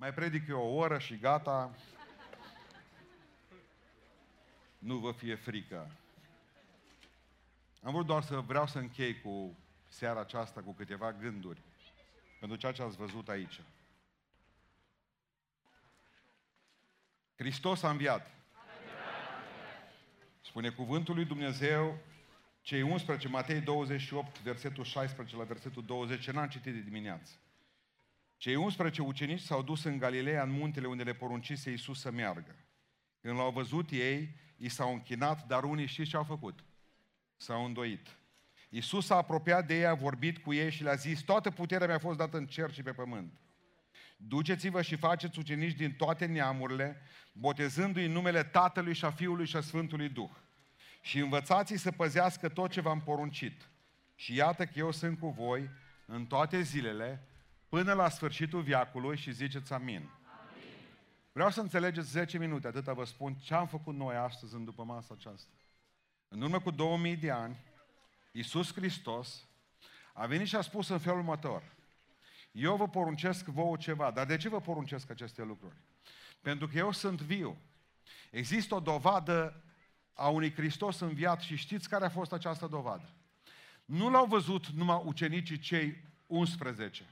Mai predic eu o oră și gata. Nu vă fie frică. Am vrut doar să vreau să închei cu seara aceasta cu câteva gânduri pentru ceea ce ați văzut aici. Hristos a înviat. Spune cuvântul lui Dumnezeu, cei 11, Matei 28, versetul 16 la versetul 20, n-am citit de dimineață. Cei 11 ucenici s-au dus în Galileea, în muntele unde le poruncise Iisus să meargă. Când l-au văzut ei, i s-au închinat, dar unii știți ce au făcut? S-au îndoit. Iisus s-a apropiat de ei, a vorbit cu ei și le-a zis, toată puterea mi-a fost dată în cer și pe pământ. Duceți-vă și faceți ucenici din toate neamurile, botezându-i în numele Tatălui și a Fiului și a Sfântului Duh. Și învățați-i să păzească tot ce v-am poruncit. Și iată că eu sunt cu voi în toate zilele, până la sfârșitul viacului și ziceți amin. amin. Vreau să înțelegeți 10 minute, atâta vă spun, ce am făcut noi astăzi în după masa aceasta. În urmă cu 2000 de ani, Iisus Hristos a venit și a spus în felul următor. Eu vă poruncesc vouă ceva, dar de ce vă poruncesc aceste lucruri? Pentru că eu sunt viu. Există o dovadă a unui Hristos înviat și știți care a fost această dovadă? Nu l-au văzut numai ucenicii cei 11.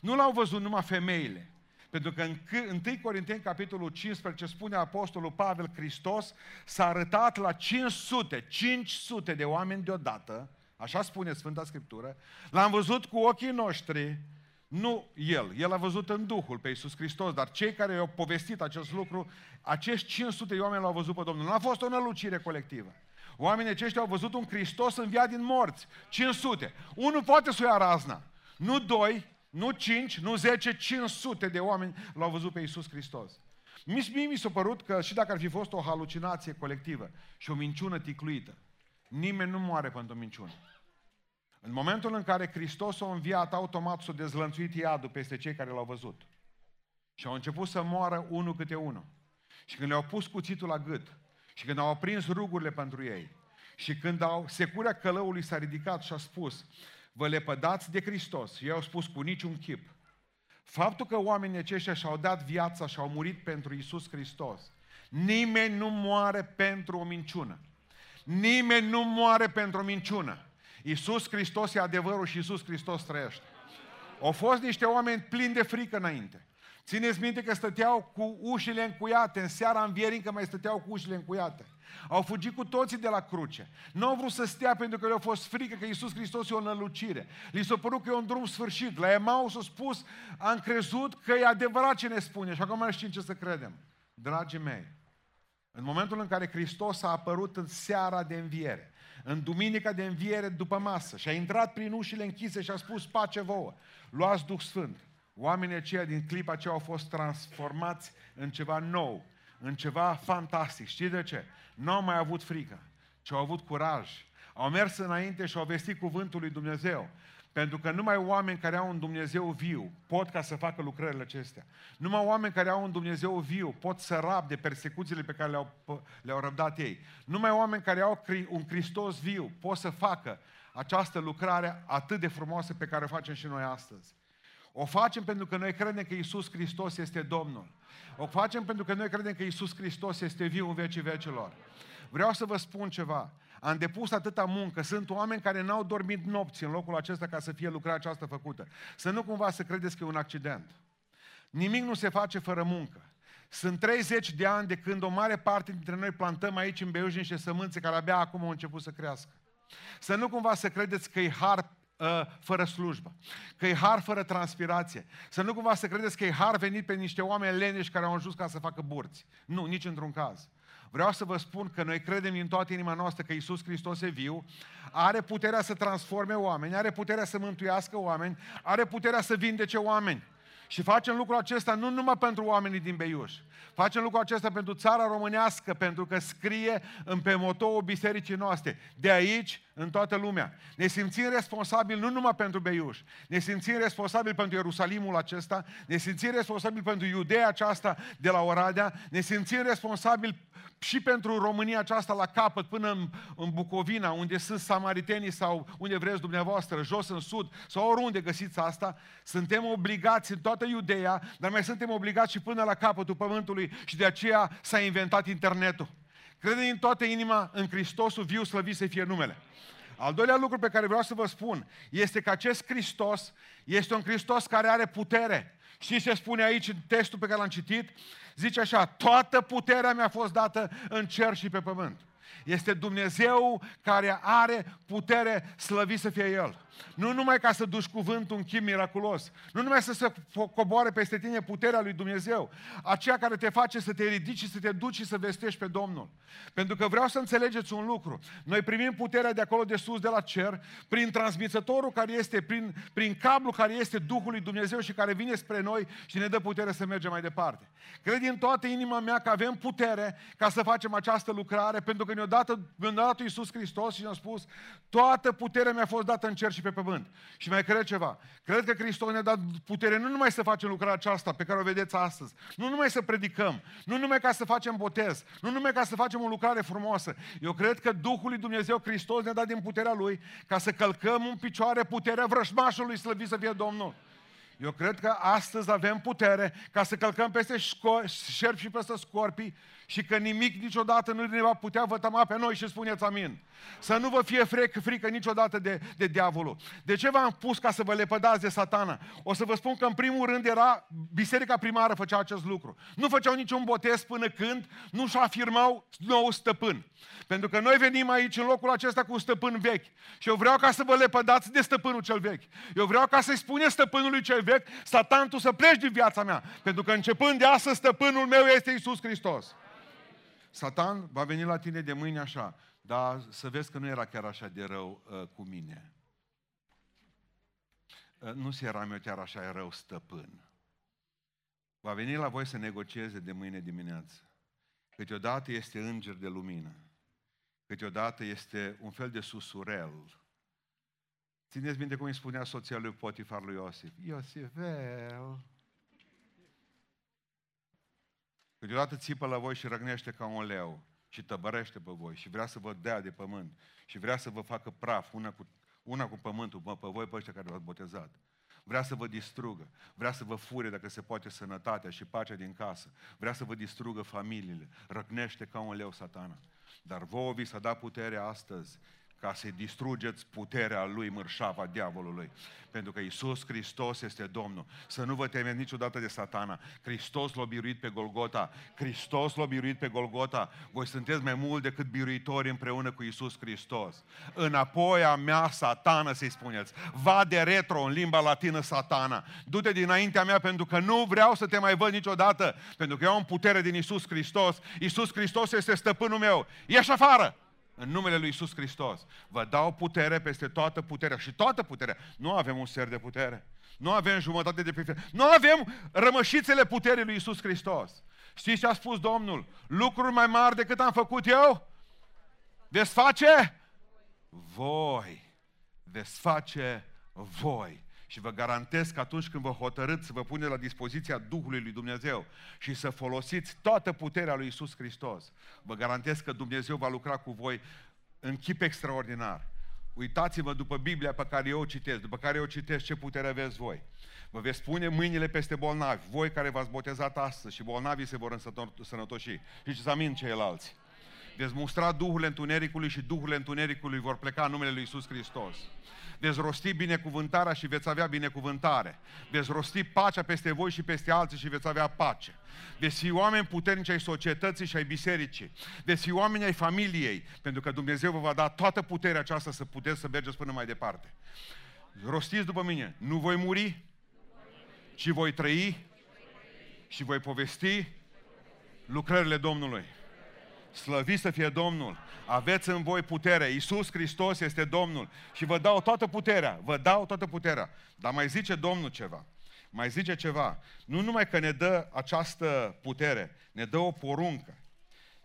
Nu l-au văzut numai femeile. Pentru că în 1 Corinteni, capitolul 15, spune Apostolul Pavel, Hristos s-a arătat la 500, 500 de oameni deodată, așa spune Sfânta Scriptură, l-am văzut cu ochii noștri, nu el, el a văzut în Duhul pe Iisus Hristos, dar cei care i-au povestit acest lucru, acești 500 de oameni l-au văzut pe Domnul. Nu a fost o nălucire colectivă. Oamenii aceștia au văzut un Hristos înviat din morți. 500. Unul poate să o ia razna. Nu doi, nu 5, nu 10, 500 de oameni l-au văzut pe Iisus Hristos. Mie mi s-a părut că și dacă ar fi fost o halucinație colectivă și o minciună ticluită, nimeni nu moare pentru minciună. În momentul în care Hristos a înviat, automat s-a dezlănțuit iadul peste cei care l-au văzut. Și au început să moară unul câte unul. Și când le-au pus cuțitul la gât, și când au aprins rugurile pentru ei, și când au, securea călăului s-a ridicat și a spus, vă lepădați de Hristos. Și ei au spus cu niciun chip. Faptul că oamenii aceștia și-au dat viața și au murit pentru Isus Hristos, nimeni nu moare pentru o minciună. Nimeni nu moare pentru o minciună. Isus Hristos e adevărul și Isus Hristos trăiește. Au fost niște oameni plini de frică înainte. Țineți minte că stăteau cu ușile încuiate, în seara învierii încă mai stăteau cu ușile încuiate. Au fugit cu toții de la cruce. Nu au vrut să stea pentru că le-a fost frică că Iisus Hristos e o nălucire. Li s-a părut că e un drum sfârșit. La Emaus a spus, am crezut că e adevărat ce ne spune și acum mai știm ce să credem. Dragii mei, în momentul în care Hristos a apărut în seara de înviere, în duminica de înviere după masă și a intrat prin ușile închise și a spus pace vouă, luați Duh Sfânt. Oamenii aceia din clipa aceea au fost transformați în ceva nou, în ceva fantastic. Știți de ce? Nu au mai avut frică, ci au avut curaj. Au mers înainte și au vestit cuvântul lui Dumnezeu. Pentru că numai oameni care au un Dumnezeu viu pot ca să facă lucrările acestea. Numai oameni care au un Dumnezeu viu pot să rab de persecuțiile pe care le-au, le-au răbdat ei. Numai oameni care au un Hristos viu pot să facă această lucrare atât de frumoasă pe care o facem și noi astăzi. O facem pentru că noi credem că Isus Hristos este Domnul. O facem pentru că noi credem că Isus Hristos este viu în vecii vecilor. Vreau să vă spun ceva. Am depus atâta muncă. Sunt oameni care n-au dormit nopți în locul acesta ca să fie lucrarea aceasta făcută. Să nu cumva să credeți că e un accident. Nimic nu se face fără muncă. Sunt 30 de ani de când o mare parte dintre noi plantăm aici în Beiuj niște sămânțe care abia acum au început să crească. Să nu cumva să credeți că e har uh, fără slujbă, că e har fără transpirație. Să nu cumva să credeți că e har venit pe niște oameni leneși care au ajuns ca să facă burți. Nu, nici într-un caz. Vreau să vă spun că noi credem din toată inima noastră că Isus Hristos e viu, are puterea să transforme oameni, are puterea să mântuiască oameni, are puterea să vindece oameni. Și facem lucrul acesta nu numai pentru oamenii din Beiuș. Facem lucrul acesta pentru țara românească, pentru că scrie în pe motoul bisericii noastre. De aici, în toată lumea. Ne simțim responsabili nu numai pentru Beiuș. Ne simțim responsabili pentru Ierusalimul acesta. Ne simțim responsabili pentru Iudeea aceasta de la Oradea. Ne simțim responsabili și pentru România aceasta la capăt, până în, în Bucovina, unde sunt samaritenii sau unde vreți dumneavoastră, jos în sud, sau oriunde găsiți asta, suntem obligați în toată toată Iudeea, dar mai suntem obligați și până la capătul pământului și de aceea s-a inventat internetul. Crede din toată inima în Hristosul viu, slăvit să fie numele. Al doilea lucru pe care vreau să vă spun este că acest Hristos este un Hristos care are putere. Știți ce spune aici în textul pe care l-am citit? Zice așa, toată puterea mi-a fost dată în cer și pe pământ. Este Dumnezeu care are putere, slăvit să fie El. Nu numai ca să duci cuvântul în chim miraculos, nu numai să se coboare peste tine puterea lui Dumnezeu, aceea care te face să te ridici și să te duci și să vestești pe Domnul. Pentru că vreau să înțelegeți un lucru. Noi primim puterea de acolo de sus, de la cer, prin transmițătorul care este, prin, prin cablu care este Duhul lui Dumnezeu și care vine spre noi și ne dă putere să mergem mai departe. Cred din toată inima mea că avem putere ca să facem această lucrare, pentru că ne-a dat, ne-a dat Iisus Hristos și ne-a spus, toată puterea mi-a fost dată în cer și pe pământ. Și mai cred ceva. Cred că Hristos ne-a dat putere nu numai să facem lucrarea aceasta pe care o vedeți astăzi, nu numai să predicăm, nu numai ca să facem botez, nu numai ca să facem o lucrare frumoasă. Eu cred că Duhul lui Dumnezeu Hristos ne-a dat din puterea Lui ca să călcăm în picioare puterea vrăjmașului slăvit să fie Domnul. Eu cred că astăzi avem putere ca să călcăm peste șerpi și peste scorpii și că nimic niciodată nu ne va putea vătăma pe noi și spuneți amin. Să nu vă fie frică, frică niciodată de, de diavolul. De ce v-am pus ca să vă lepădați de satana? O să vă spun că în primul rând era biserica primară făcea acest lucru. Nu făceau niciun botez până când nu și afirmau nou stăpân. Pentru că noi venim aici în locul acesta cu un stăpân vechi. Și eu vreau ca să vă lepădați de stăpânul cel vechi. Eu vreau ca să-i spune stăpânului cel vechi, Satan, tu să pleci din viața mea. Pentru că începând de astăzi, stăpânul meu este Isus Hristos. Satan va veni la tine de mâine așa, dar să vezi că nu era chiar așa de rău uh, cu mine. Uh, nu se eram eu chiar așa rău stăpân. Va veni la voi să negocieze de mâine dimineață. Câteodată este înger de lumină. Câteodată este un fel de susurel. Țineți minte cum îi spunea soția lui Potifar lui Iosif. Iosifel, Câteodată țipă la voi și răgnește ca un leu și tăbărește pe voi și vrea să vă dea de pământ și vrea să vă facă praf una cu, una cu pământul mă, pe voi, pe ăștia care v-ați botezat. Vrea să vă distrugă, vrea să vă fure dacă se poate sănătatea și pacea din casă, vrea să vă distrugă familiile, răcnește ca un leu satana. Dar vouă vi s-a dat puterea astăzi ca să distrugeți puterea lui mărșava diavolului. Pentru că Isus Hristos este Domnul. Să nu vă temeți niciodată de satana. Hristos l-a biruit pe Golgota. Hristos l-a biruit pe Golgota. Voi sunteți mai mult decât biruitori împreună cu Isus Hristos. Înapoi a mea satană, să-i spuneți. Va de retro în limba latină satana. Du-te dinaintea mea pentru că nu vreau să te mai văd niciodată. Pentru că eu am putere din Isus Hristos. Isus Hristos este stăpânul meu. Ieși afară! În numele lui Isus Hristos. Vă dau putere peste toată puterea și toată puterea. Nu avem un ser de putere. Nu avem jumătate de putere. Nu avem rămășițele puterii lui Isus Hristos. Știți ce a spus Domnul? Lucruri mai mari decât am făcut eu? Veți face? Voi. Veți face voi. Și vă garantez că atunci când vă hotărâți să vă pune la dispoziția Duhului lui Dumnezeu și să folosiți toată puterea lui Isus Hristos, vă garantez că Dumnezeu va lucra cu voi în chip extraordinar. Uitați-vă după Biblia pe care eu o citesc, după care eu citesc ce putere aveți voi. Vă veți pune mâinile peste bolnavi, voi care v-ați botezat astăzi și bolnavii se vor însănătoși. Și ce să amin ceilalți. Veți mustra Duhul Întunericului și Duhul Întunericului vor pleca în numele Lui Isus Hristos veți rosti binecuvântarea și veți avea binecuvântare. Veți rosti pacea peste voi și peste alții și veți avea pace. Veți fi oameni puternici ai societății și ai bisericii. Veți fi oameni ai familiei, pentru că Dumnezeu vă va da toată puterea aceasta să puteți să mergeți până mai departe. Rostiți după mine, nu voi muri, ci voi trăi și voi povesti lucrările Domnului. Slăvit să fie Domnul! Aveți în voi putere. Iisus Hristos este Domnul. Și vă dau toată puterea. Vă dau toată puterea. Dar mai zice Domnul ceva. Mai zice ceva. Nu numai că ne dă această putere, ne dă o poruncă.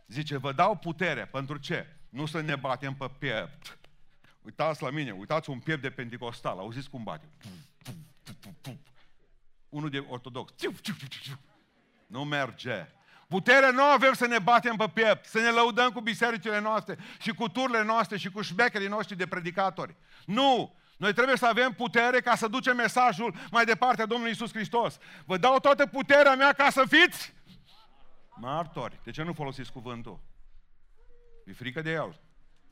Zice, vă dau putere. Pentru ce? Nu să ne batem pe piept. Uitați la mine, uitați un piept de pentecostal. Auziți cum bate? Unul de ortodox. Nu merge. Puterea nu avem să ne batem pe piept, să ne lăudăm cu bisericile noastre și cu turile noastre și cu șbecherii noștri de predicatori. Nu! Noi trebuie să avem putere ca să ducem mesajul mai departe a Domnului Isus Hristos. Vă dau toată puterea mea ca să fiți martori. De ce nu folosiți cuvântul? E frică de el.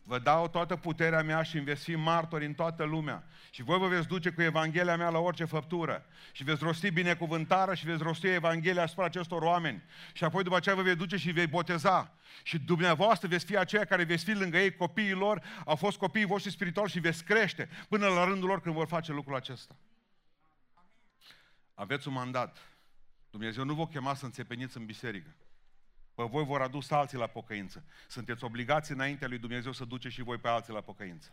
Vă dau toată puterea mea și veți fi martori în toată lumea. Și voi vă veți duce cu Evanghelia mea la orice făptură. Și veți rosti binecuvântarea și veți rosti Evanghelia asupra acestor oameni. Și apoi după aceea vă veți duce și veți boteza. Și dumneavoastră veți fi aceia care veți fi lângă ei, copiii lor, au fost copiii voștri spirituali și veți crește până la rândul lor când vor face lucrul acesta. Aveți un mandat. Dumnezeu nu vă chema să înțepeniți în biserică. Pe voi vor adus alții la pocăință. Sunteți obligați înaintea lui Dumnezeu să duceți și voi pe alții la pocăință.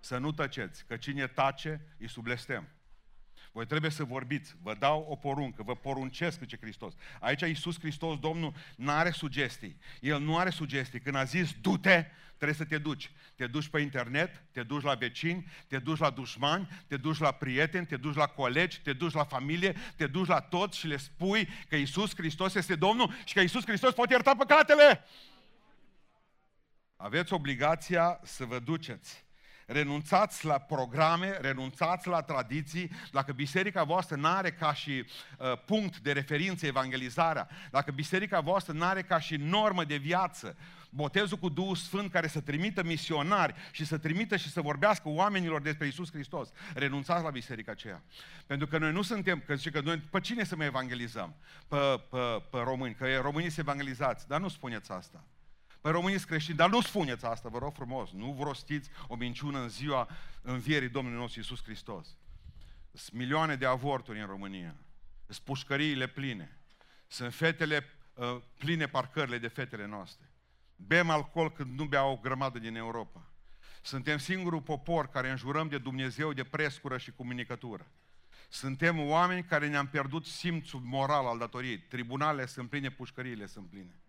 Să nu tăceți, că cine tace, îi sublestem. Voi trebuie să vorbiți. Vă dau o poruncă, vă poruncesc, zice Hristos. Aici Iisus Hristos, Domnul, nu are sugestii. El nu are sugestii. Când a zis, du-te, trebuie să te duci. Te duci pe internet, te duci la vecini, te duci la dușmani, te duci la prieteni, te duci la colegi, te duci la familie, te duci la toți și le spui că Iisus Hristos este Domnul și că Iisus Hristos poate ierta păcatele. Aveți obligația să vă duceți renunțați la programe, renunțați la tradiții, dacă biserica voastră nu are ca și uh, punct de referință evangelizarea, dacă biserica voastră nu are ca și normă de viață botezul cu Duhul Sfânt care să trimită misionari și să trimită și să vorbească oamenilor despre Isus Hristos. Renunțați la biserica aceea. Pentru că noi nu suntem, că zice că noi, pe cine să mai evangelizăm? Pe, pe, pe români, că românii se evangelizați. Dar nu spuneți asta. Pe românii sunt creștini, dar nu spuneți asta, vă rog frumos. Nu vă rostiți o minciună în ziua învierii Domnului nostru Isus Hristos. Sunt milioane de avorturi în România. Sunt pușcăriile pline. Sunt fetele uh, pline parcările de fetele noastre. Bem alcool când nu beau o grămadă din Europa. Suntem singurul popor care înjurăm de Dumnezeu de prescură și comunicătură. Suntem oameni care ne-am pierdut simțul moral al datoriei. Tribunalele sunt pline, pușcăriile sunt pline.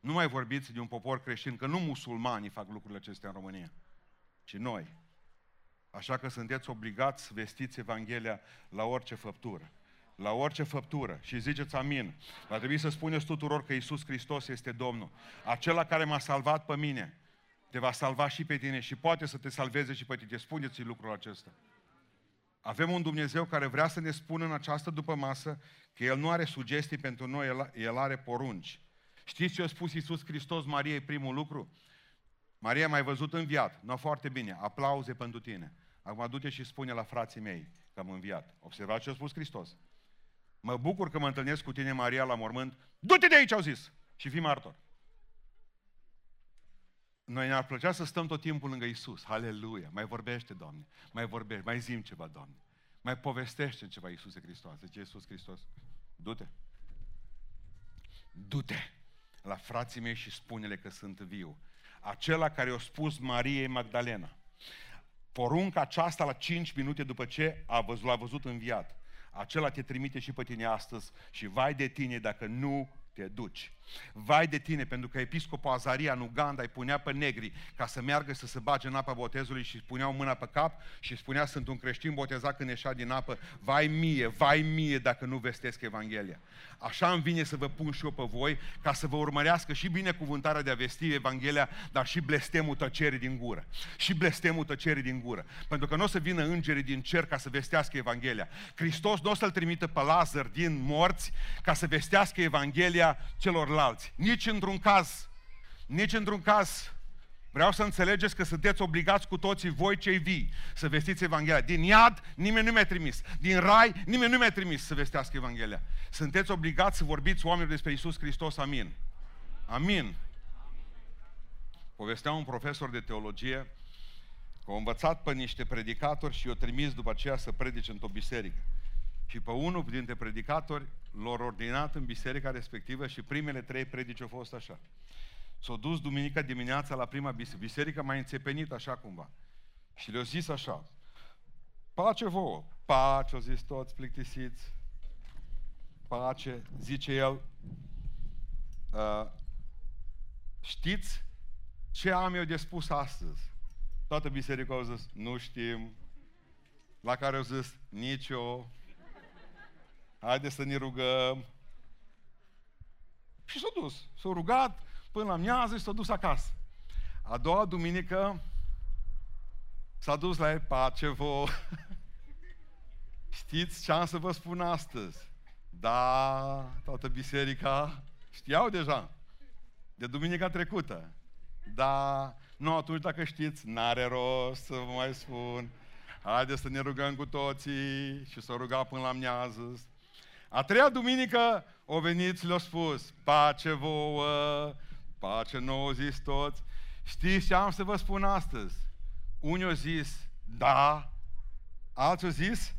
Nu mai vorbiți de un popor creștin, că nu musulmanii fac lucrurile acestea în România, ci noi. Așa că sunteți obligați să vestiți Evanghelia la orice făptură la orice făptură și ziceți amin. Va trebui să spuneți tuturor că Isus Hristos este Domnul. Acela care m-a salvat pe mine, te va salva și pe tine și poate să te salveze și pe tine. Spuneți-i lucrul acesta. Avem un Dumnezeu care vrea să ne spună în această după masă că El nu are sugestii pentru noi, El, El are porunci. Știți ce a spus Iisus Hristos Mariei primul lucru? Maria m-ai văzut înviat. Nu, foarte bine. Aplauze pentru tine. Acum du-te și spune la frații mei că am înviat. Observați ce a spus Hristos. Mă bucur că mă întâlnesc cu tine, Maria, la mormânt. Du-te de aici, au zis, și fii martor. Noi ne-ar plăcea să stăm tot timpul lângă Isus. Aleluia! Mai vorbește, Doamne. Mai vorbește, mai zim ceva, Doamne. Mai povestește ceva Iisus Hristos. Zice Iisus Hristos. Du-te. Du-te la frații mei și spune-le că sunt viu. Acela care a spus Mariei Magdalena. Porunca aceasta la 5 minute după ce a văzut, l-a văzut înviat acela te trimite și pe tine astăzi și vai de tine dacă nu te duci. Vai de tine, pentru că episcopul Azaria în Uganda îi punea pe negri ca să meargă să se bage în apa botezului și puneau mâna pe cap și spunea, sunt un creștin botezat când ieșea din apă, vai mie, vai mie dacă nu vestesc Evanghelia. Așa îmi vine să vă pun și eu pe voi, ca să vă urmărească și binecuvântarea de a vesti Evanghelia, dar și blestemul tăcerii din gură. Și blestemul tăcerii din gură. Pentru că nu o să vină îngerii din cer ca să vestească Evanghelia. Hristos nu o să-l trimită pe Lazar din morți ca să vestească Evanghelia celorlalți. Nici într-un caz. Nici într-un caz. Vreau să înțelegeți că sunteți obligați cu toții, voi cei vii, să vestiți Evanghelia. Din iad, nimeni nu mi-a trimis. Din rai, nimeni nu mi-a trimis să vestească Evanghelia. Sunteți obligați să vorbiți oamenilor despre Isus Hristos. Amin. Amin. Povestea un profesor de teologie că a învățat pe niște predicatori și i-a trimis după aceea să predice într-o biserică. Și pe unul dintre predicatori l-au ordinat în biserica respectivă și primele trei predici au fost așa. S-au dus duminica dimineața la prima biserică, biserica mai înțepenit așa cumva. Și le-au zis așa, pace vouă, pace, au zis toți plictisiți, pace, zice el, uh, știți ce am eu de spus astăzi? Toată biserica au zis, nu știm. La care au zis, nici eu. Haideți să ne rugăm. Și s-a dus. S-a rugat, până la miază și s-a dus acasă. A doua duminică S-a dus la el, pace vă. Știți ce am să vă spun astăzi? Da, toată biserica știau deja. De duminica trecută. Da, nu atunci dacă știți, n-are rost să vă mai spun. Haideți să ne rugăm cu toții și să rugăm până la miază. A treia duminică o venit le-a spus, pace vouă, pace nouă zis toți. Știți ce am să vă spun astăzi? Unii au zis, da, alții au zis,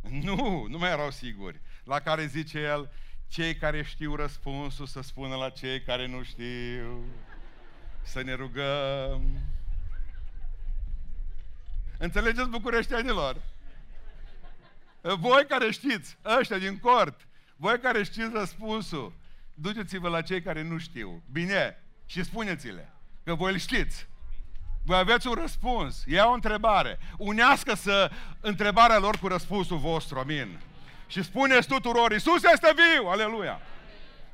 nu, nu mai erau siguri. La care zice el, cei care știu răspunsul să spună la cei care nu știu. Să ne rugăm. Înțelegeți bucureștianilor? Voi care știți, ăștia din cort, voi care știți răspunsul, duceți-vă la cei care nu știu. Bine, și spuneți-le, că voi îl știți. Voi aveți un răspuns. Ia o întrebare. Unească să întrebarea lor cu răspunsul vostru. Amin. Și spuneți tuturor, Iisus este viu! Aleluia!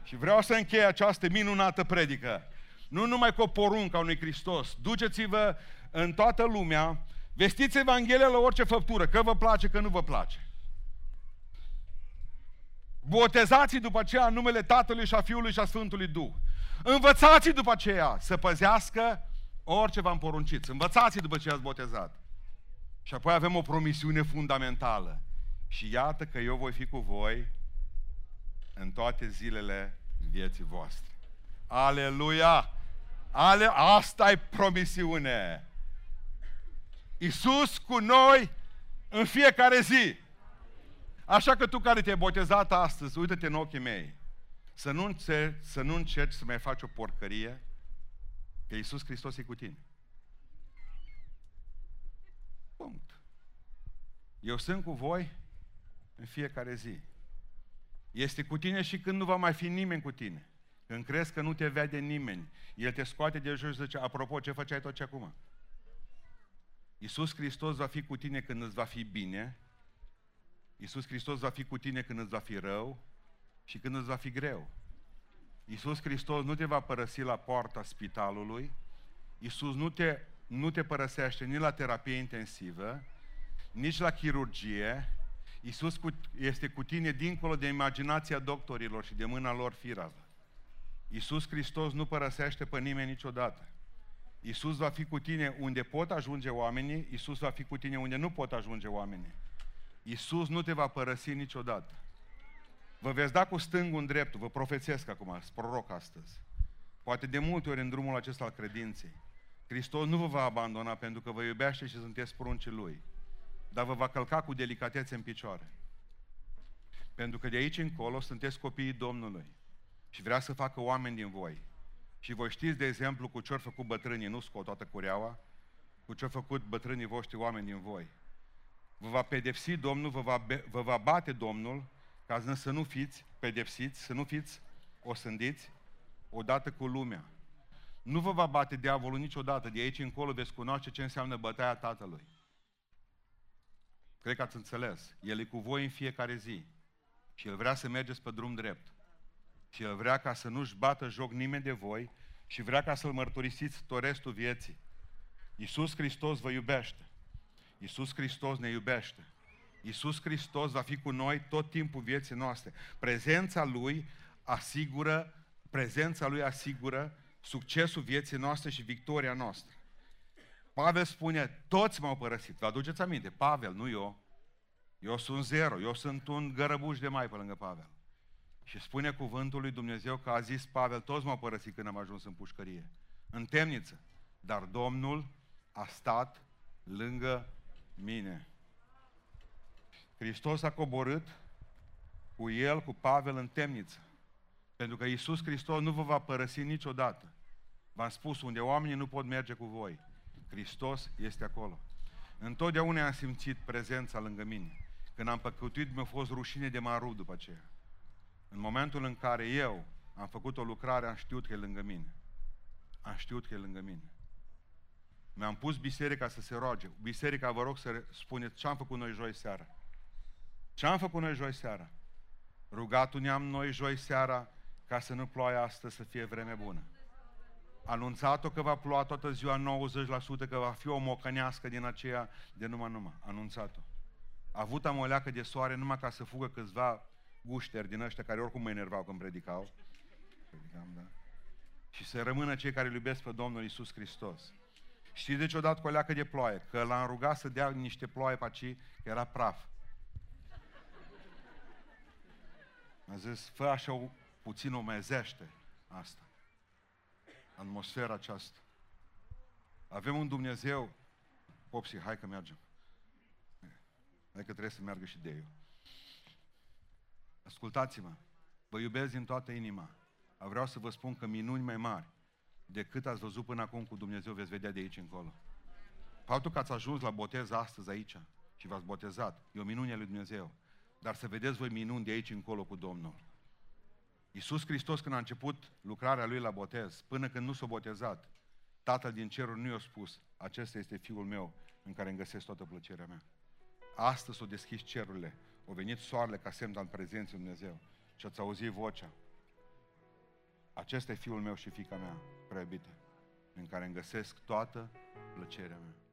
Și vreau să închei această minunată predică. Nu numai cu o poruncă a unui Hristos. Duceți-vă în toată lumea, vestiți Evanghelia la orice făptură, că vă place, că nu vă place. Botezați după aceea în numele Tatălui și a Fiului și a Sfântului Duh. Învățați după aceea să păzească orice v-am poruncit. Învățați după ce ați botezat. Și apoi avem o promisiune fundamentală. Și iată că eu voi fi cu voi în toate zilele vieții voastre. Aleluia! Ale, asta e promisiune. Iisus cu noi în fiecare zi. Așa că tu care te-ai botezat astăzi, uită-te în ochii mei. Să nu, încerci, să nu încerci să mai faci o porcărie, că Iisus Hristos e cu tine. Punct. Eu sunt cu voi în fiecare zi. Este cu tine și când nu va mai fi nimeni cu tine. Când crezi că nu te vede nimeni, El te scoate de jos și zice, apropo, ce făceai tot ce acum? Iisus Hristos va fi cu tine când îți va fi bine, Iisus Hristos va fi cu tine când îți va fi rău și când îți va fi greu. Iisus Hristos nu te va părăsi la poarta spitalului, Iisus nu te, nu te părăsește nici la terapie intensivă, nici la chirurgie, Iisus este cu tine dincolo de imaginația doctorilor și de mâna lor firavă. Iisus Hristos nu părăsește pe nimeni niciodată. Iisus va fi cu tine unde pot ajunge oamenii, Iisus va fi cu tine unde nu pot ajunge oamenii. Iisus nu te va părăsi niciodată. Vă veți da cu stângul în dreptul, vă profețesc acum, sunt proroc astăzi. Poate de multe ori în drumul acesta al credinței. Hristos nu vă va abandona pentru că vă iubește și sunteți pruncii Lui. Dar vă va călca cu delicatețe în picioare. Pentru că de aici încolo sunteți copiii Domnului. Și vrea să facă oameni din voi. Și voi știți, de exemplu, cu ce-au făcut bătrânii, nu scot toată cureaua, cu ce-au făcut bătrânii voștri oameni din voi. Vă va pedepsi Domnul, vă va, vă va bate Domnul ca să nu fiți pedepsiți, să nu fiți osândiți odată cu lumea. Nu vă va bate diavolul niciodată. De aici încolo veți cunoaște ce înseamnă bătaia Tatălui. Cred că ați înțeles. El e cu voi în fiecare zi. Și El vrea să mergeți pe drum drept. Și El vrea ca să nu-și bată joc nimeni de voi și vrea ca să-L mărturisiți tot restul vieții. Iisus Hristos vă iubește. Iisus Hristos ne iubește. Iisus Hristos va fi cu noi tot timpul vieții noastre. Prezența Lui asigură, prezența Lui asigură succesul vieții noastre și victoria noastră. Pavel spune, toți m-au părăsit. Vă aduceți aminte? Pavel, nu eu. Eu sunt zero, eu sunt un gărăbuș de mai pe lângă Pavel. Și spune cuvântul lui Dumnezeu că a zis Pavel, toți m-au părăsit când am ajuns în pușcărie, în temniță. Dar Domnul a stat lângă mine. Hristos a coborât cu el, cu Pavel în temniță. Pentru că Iisus Hristos nu vă va părăsi niciodată. V-am spus, unde oamenii nu pot merge cu voi, Hristos este acolo. Întotdeauna am simțit prezența lângă mine. Când am păcătuit, mi-a fost rușine de maru după aceea. În momentul în care eu am făcut o lucrare, am știut că e lângă mine. Am știut că e lângă mine. Mi-am pus biserica să se roage. Biserica, vă rog să spuneți ce am făcut noi joi seara. Ce am făcut noi joi seara? Rugatul ne-am noi joi seara ca să nu ploaie astăzi să fie vreme bună. Anunțat-o că va ploua toată ziua 90%, că va fi o mocănească din aceea de numai numai. Anunțat-o. A avut amoleacă de soare numai ca să fugă câțiva gușteri din ăștia care oricum mă enervau când predicau. Predicam, da? Și să rămână cei care îl iubesc pe Domnul Isus Hristos. Știi de ce odată cu o leacă de ploaie? Că l-am rugat să dea niște ploaie pe aici, că era praf. A zis, fă așa puțin omezește asta. Atmosfera aceasta. Avem un Dumnezeu, Popsi, hai că mergem. Hai că trebuie să meargă și de eu. Ascultați-mă, vă iubesc din toată inima. Vreau să vă spun că minuni mai mari decât ați văzut până acum cu Dumnezeu veți vedea de aici încolo. Faptul că ați ajuns la botez astăzi aici și v-ați botezat, e o minune a lui Dumnezeu. Dar să vedeți voi minuni de aici încolo cu Domnul. Iisus Hristos când a început lucrarea Lui la botez, până când nu s-a botezat, Tatăl din cerul nu i-a spus, acesta este Fiul meu în care îmi găsesc toată plăcerea mea. Astăzi s-au deschis cerurile, au venit soarele ca semn al prezenței Dumnezeu și ați auzit vocea. Acesta e Fiul meu și fica mea, prea iubite, în care îmi găsesc toată plăcerea mea.